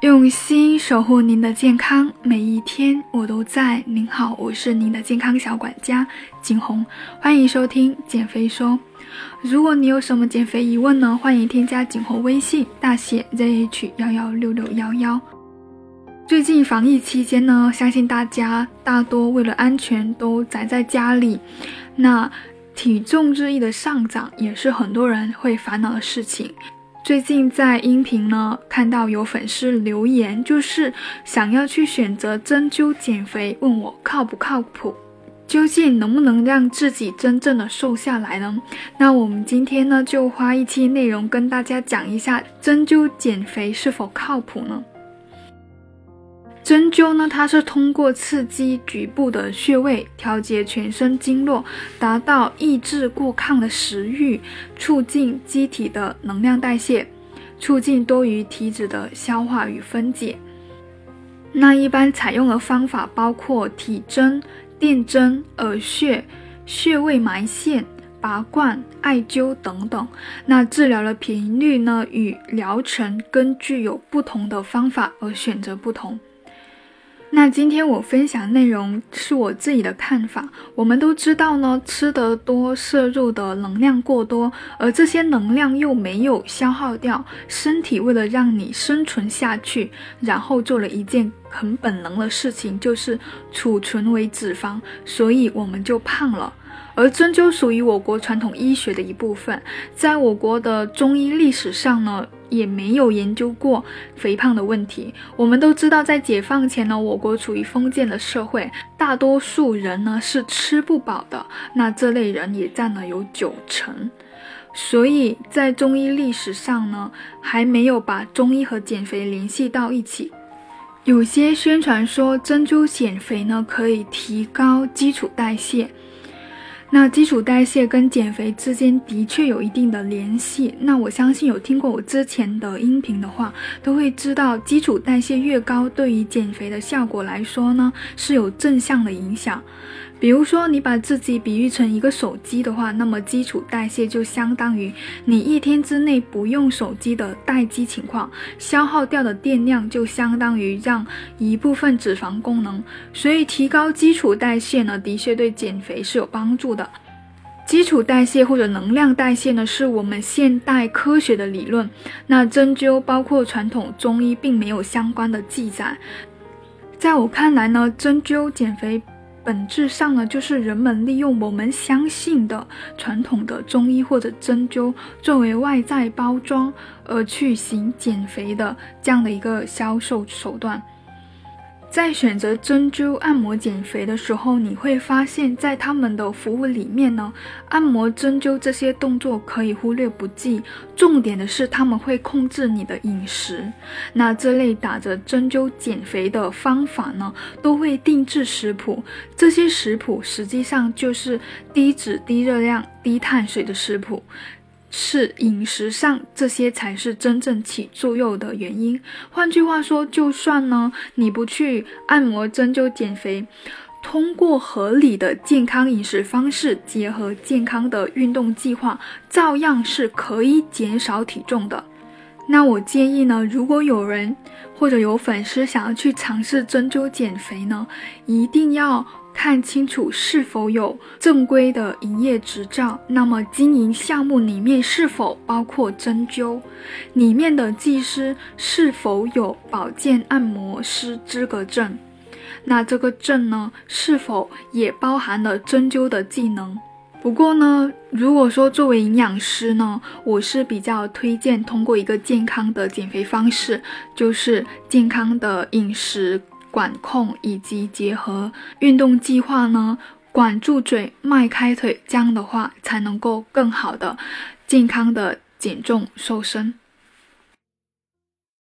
用心守护您的健康，每一天我都在。您好，我是您的健康小管家景红，欢迎收听减肥说。如果你有什么减肥疑问呢？欢迎添加景红微信，大写 zh 幺幺六六幺幺。最近防疫期间呢，相信大家大多为了安全都宅在家里，那体重日益的上涨也是很多人会烦恼的事情。最近在音频呢看到有粉丝留言，就是想要去选择针灸减肥，问我靠不靠谱，究竟能不能让自己真正的瘦下来呢？那我们今天呢就花一期内容跟大家讲一下针灸减肥是否靠谱呢？针灸呢，它是通过刺激局部的穴位，调节全身经络，达到抑制过亢的食欲，促进机体的能量代谢，促进多余体脂的消化与分解。那一般采用的方法包括体针、电针、耳穴、穴位埋线、拔罐、艾灸等等。那治疗的频率呢，与疗程根据有不同的方法而选择不同。那今天我分享内容是我自己的看法。我们都知道呢，吃得多，摄入的能量过多，而这些能量又没有消耗掉，身体为了让你生存下去，然后做了一件很本能的事情，就是储存为脂肪，所以我们就胖了。而针灸属于我国传统医学的一部分，在我国的中医历史上呢，也没有研究过肥胖的问题。我们都知道，在解放前呢，我国处于封建的社会，大多数人呢是吃不饱的，那这类人也占了有九成。所以在中医历史上呢，还没有把中医和减肥联系到一起。有些宣传说针灸减肥呢，可以提高基础代谢。那基础代谢跟减肥之间的确有一定的联系。那我相信有听过我之前的音频的话，都会知道基础代谢越高，对于减肥的效果来说呢，是有正向的影响。比如说，你把自己比喻成一个手机的话，那么基础代谢就相当于你一天之内不用手机的待机情况，消耗掉的电量就相当于让一部分脂肪功能。所以，提高基础代谢呢，的确对减肥是有帮助的。基础代谢或者能量代谢呢，是我们现代科学的理论。那针灸包括传统中医并没有相关的记载。在我看来呢，针灸减肥。本质上呢，就是人们利用我们相信的传统的中医或者针灸作为外在包装，而去行减肥的这样的一个销售手段。在选择针灸按摩减肥的时候，你会发现在他们的服务里面呢，按摩针灸这些动作可以忽略不计。重点的是他们会控制你的饮食。那这类打着针灸减肥的方法呢，都会定制食谱。这些食谱实际上就是低脂、低热量、低碳水的食谱。是饮食上，这些才是真正起作用的原因。换句话说，就算呢你不去按摩针灸减肥，通过合理的健康饮食方式，结合健康的运动计划，照样是可以减少体重的。那我建议呢，如果有人或者有粉丝想要去尝试针灸减肥呢，一定要。看清楚是否有正规的营业执照，那么经营项目里面是否包括针灸，里面的技师是否有保健按摩师资格证，那这个证呢是否也包含了针灸的技能？不过呢，如果说作为营养师呢，我是比较推荐通过一个健康的减肥方式，就是健康的饮食。管控以及结合运动计划呢，管住嘴，迈开腿，这样的话才能够更好的、健康的减重瘦身。